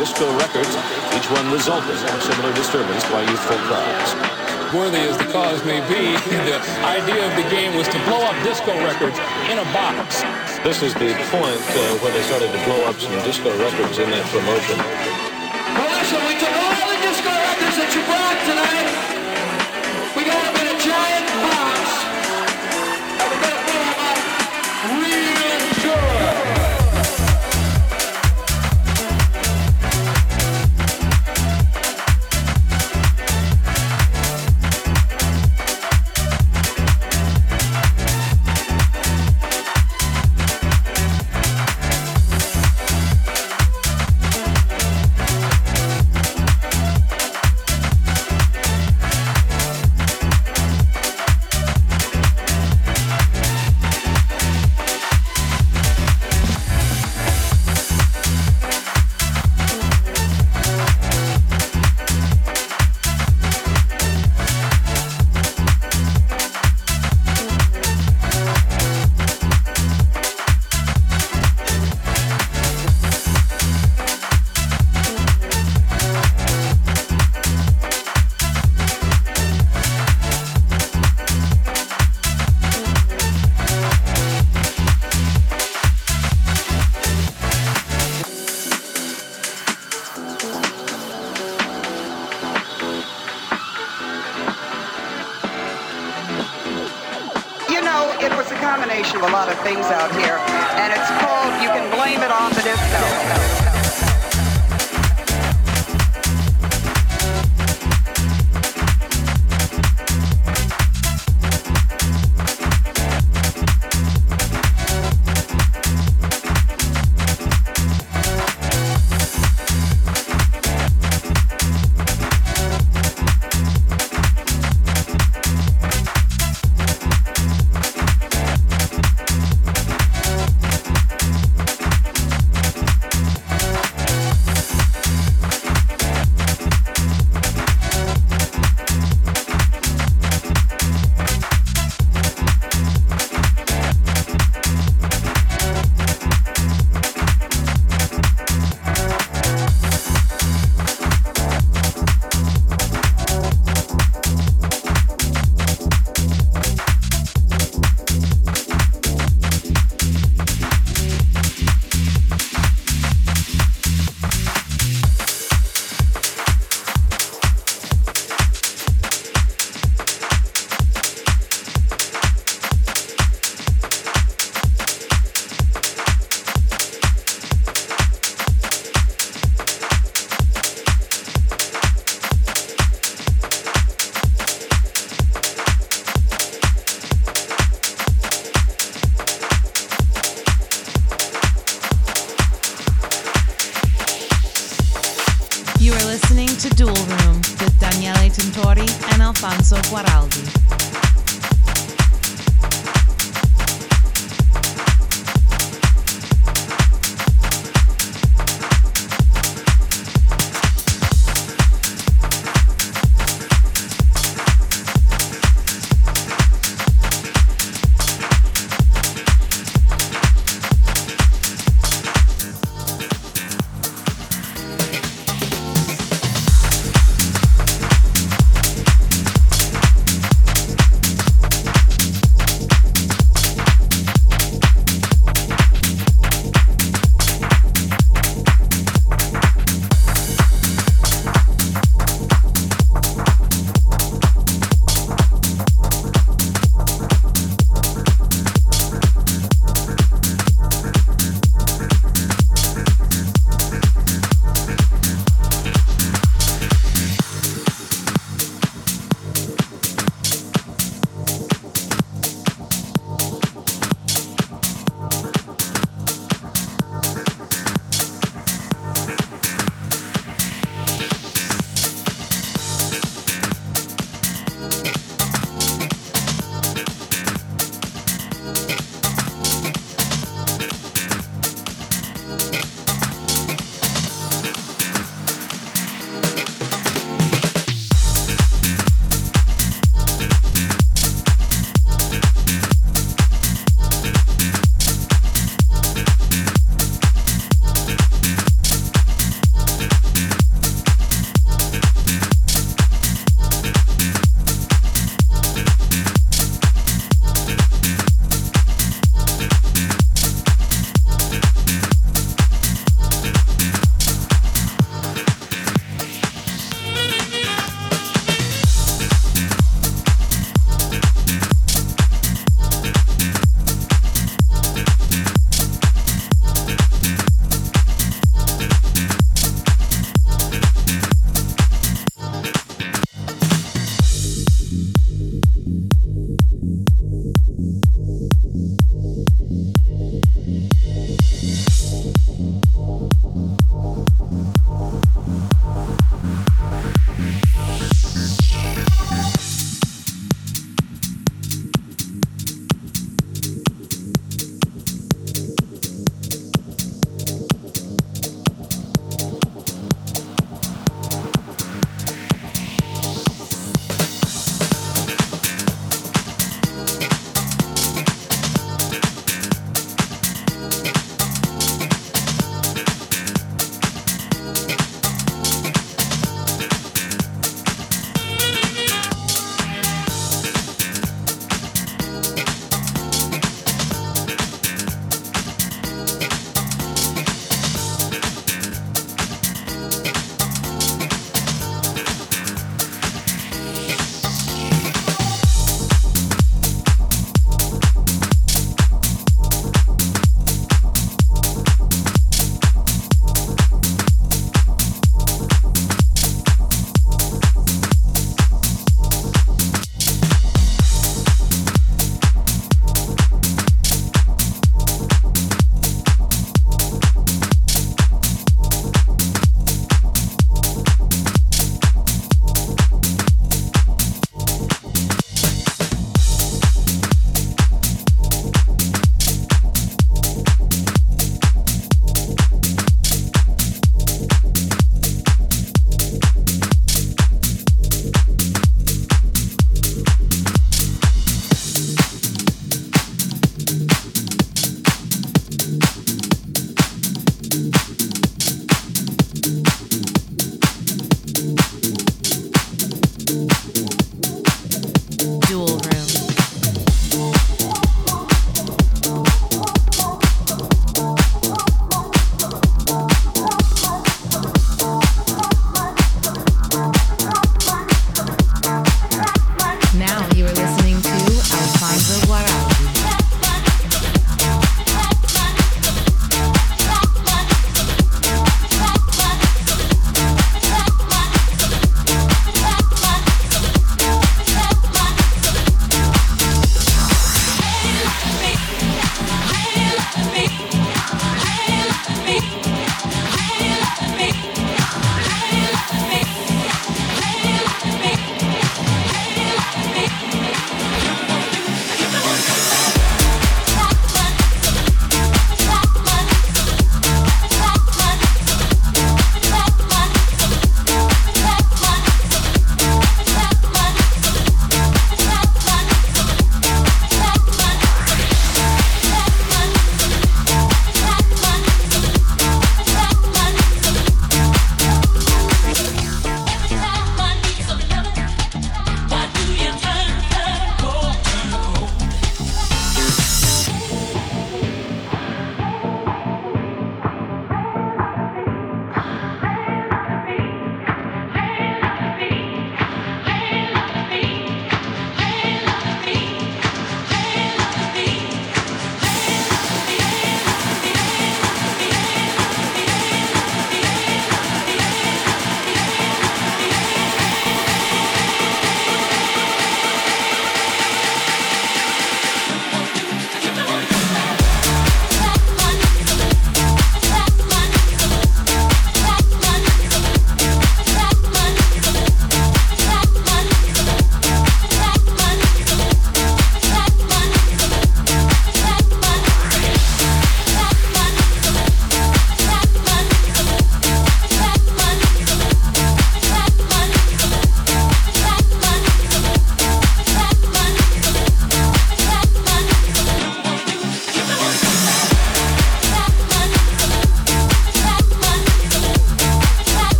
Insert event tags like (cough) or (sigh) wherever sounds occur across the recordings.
disco records, each one resulting in similar disturbance by youthful crowds. Worthy as the cause may be, (laughs) the idea of the game was to blow up disco records in a box. This is the point uh, where they started to blow up some disco records in that promotion. Well, listen, we took all the disco records that you brought tonight.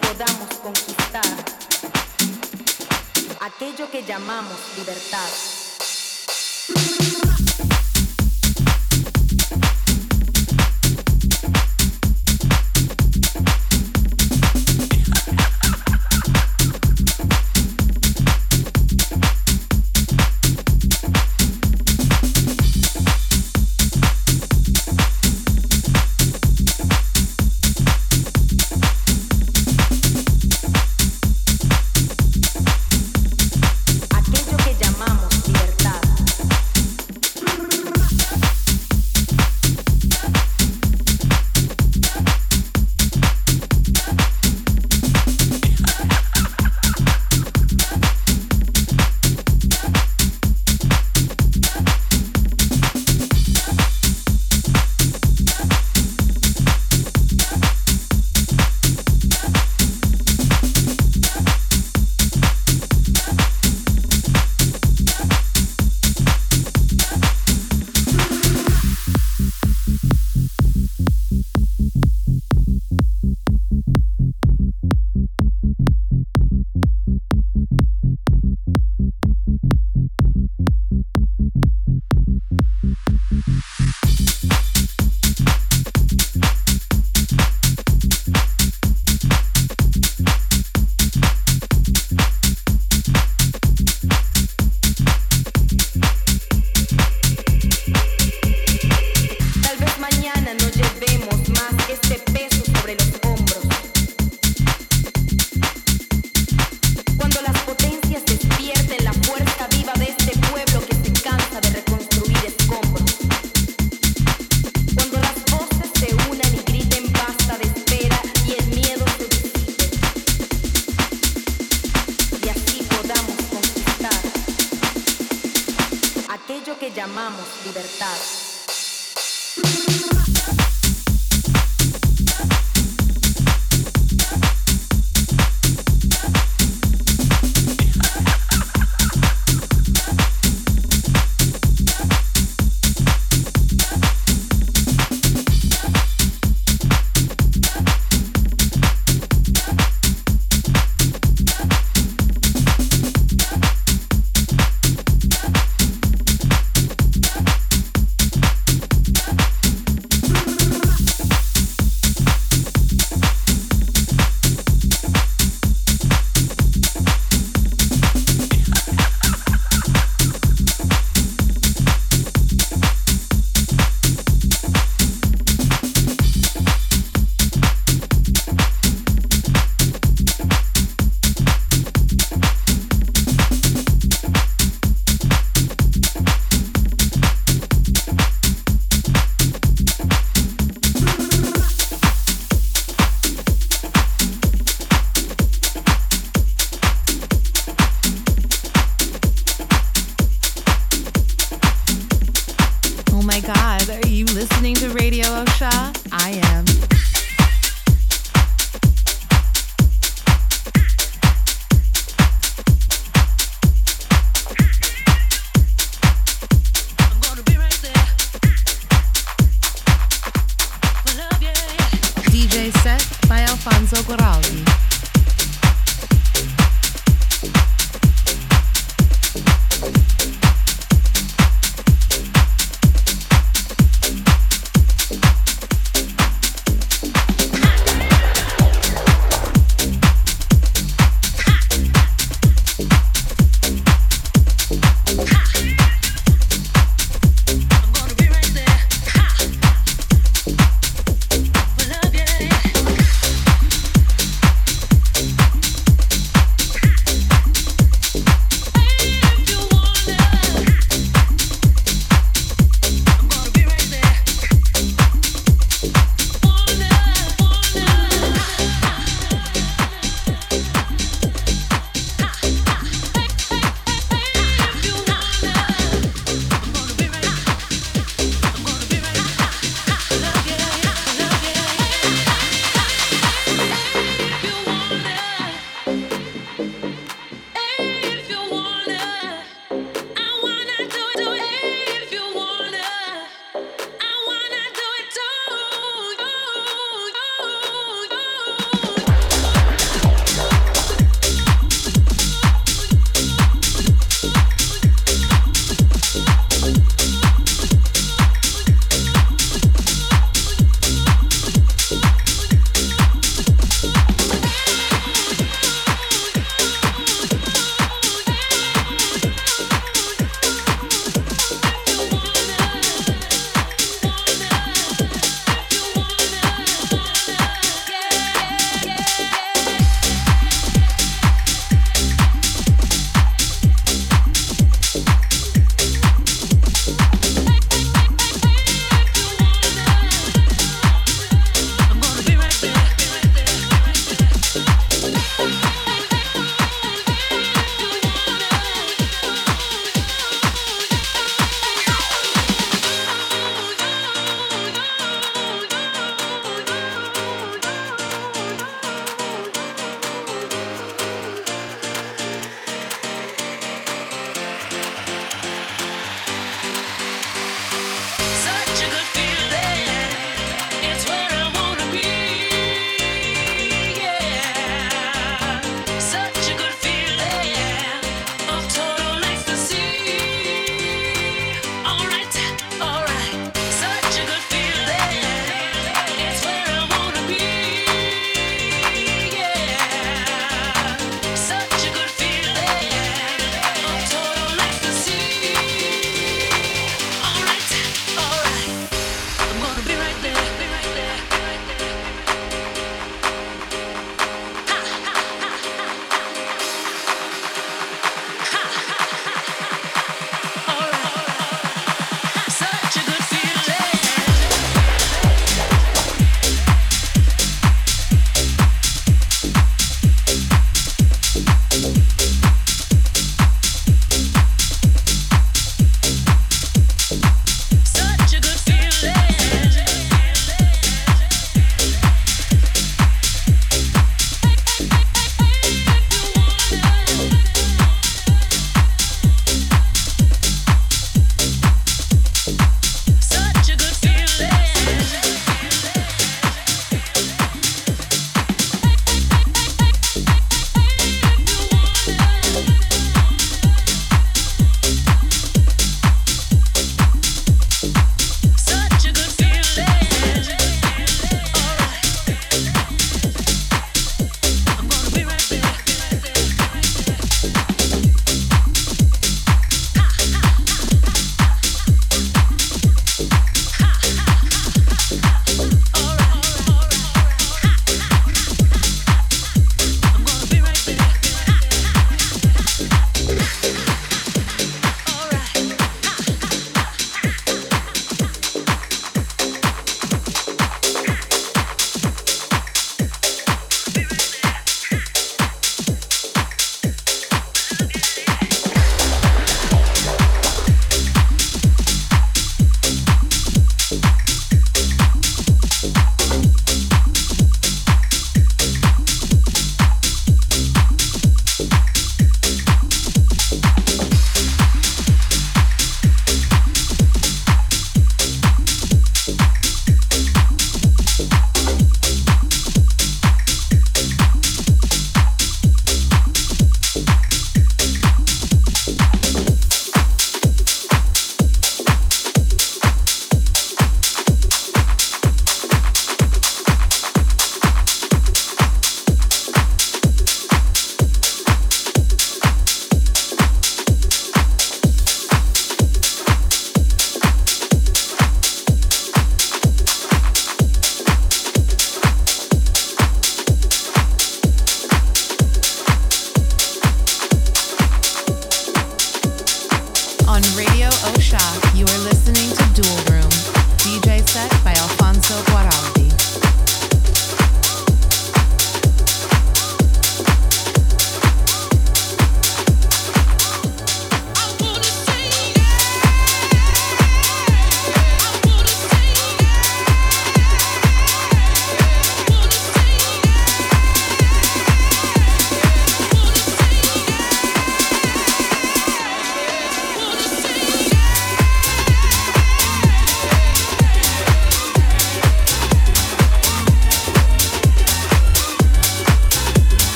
Podamos conquistar aquello que llamamos libertad. Alfonso Guaraldi.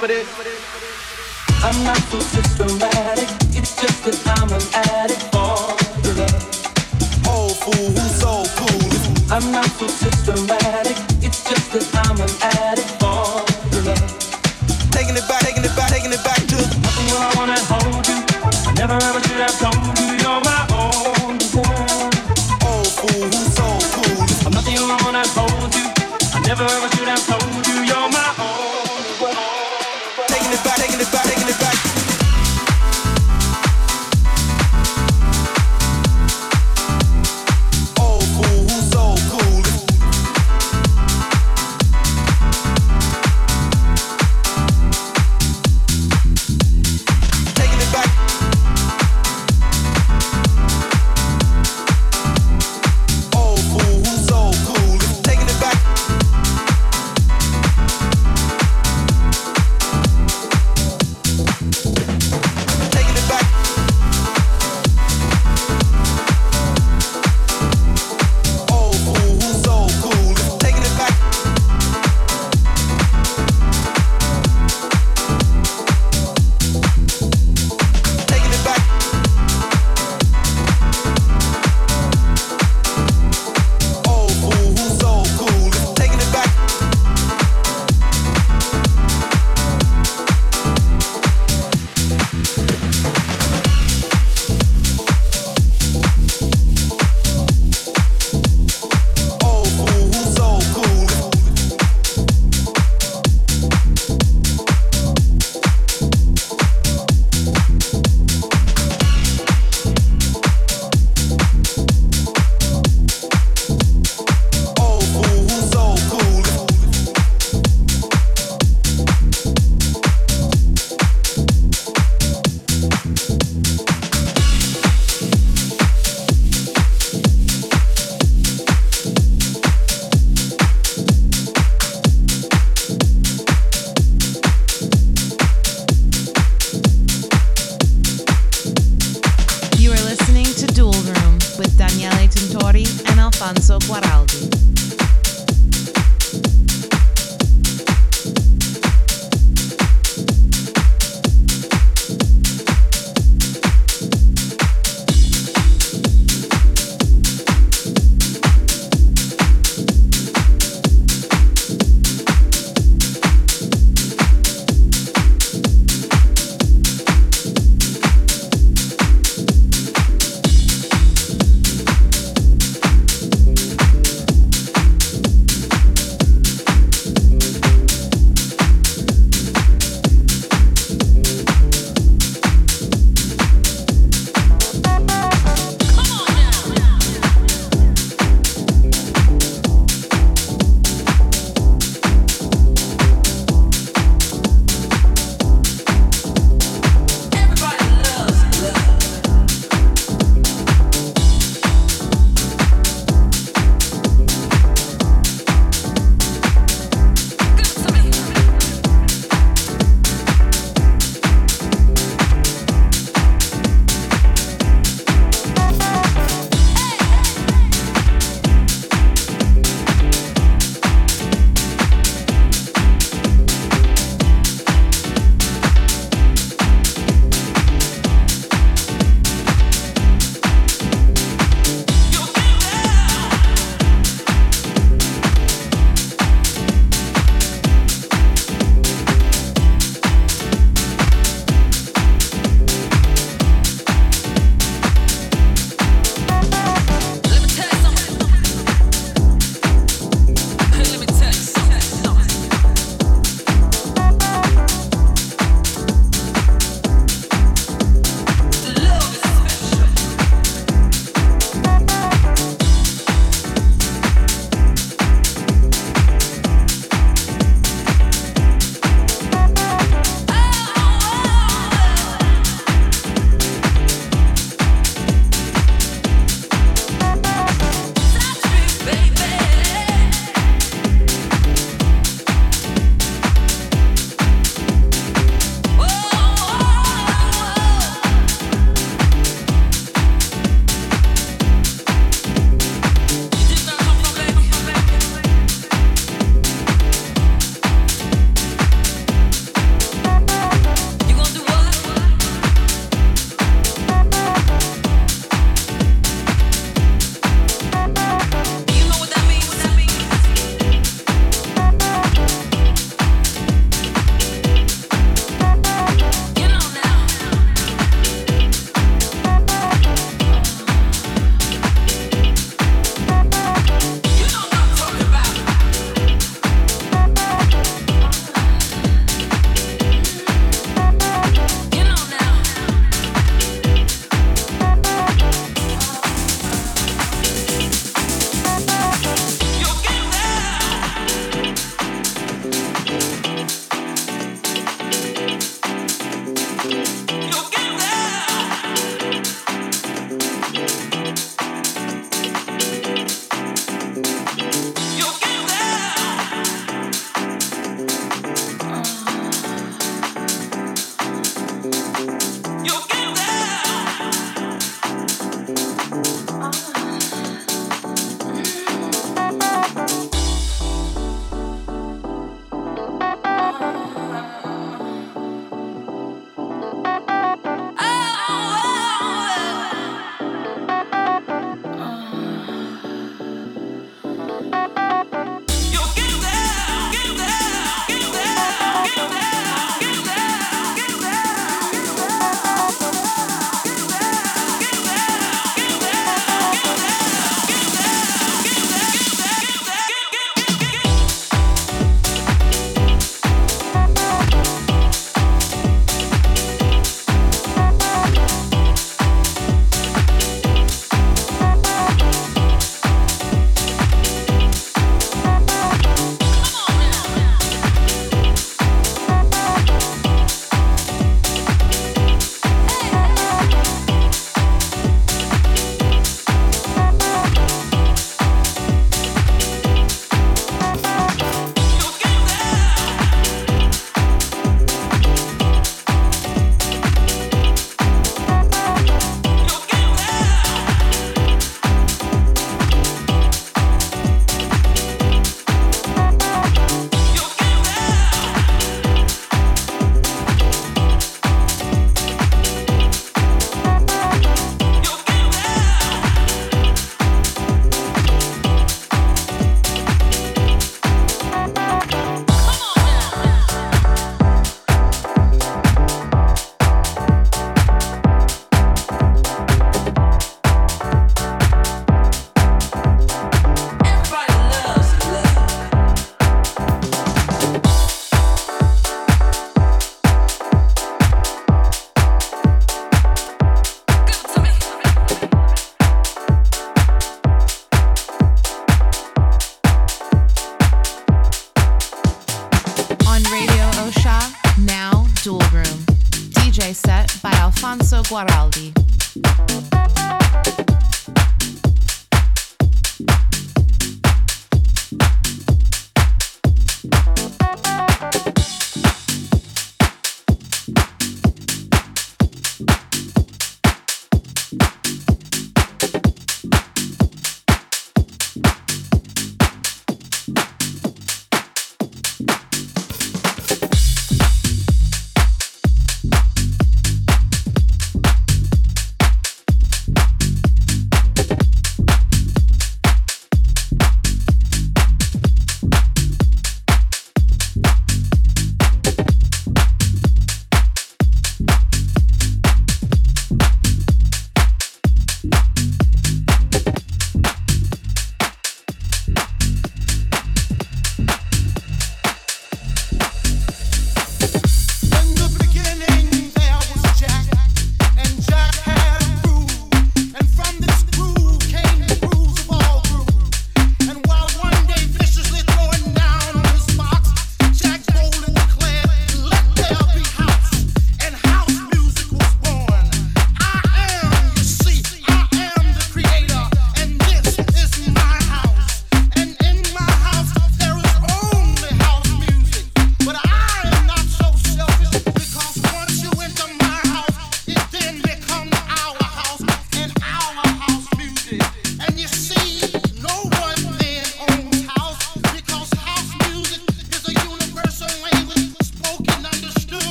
for this. I'm not so systematic. It's just that I'm an addict for the love. Old fool, who's so cool? I'm not so systematic.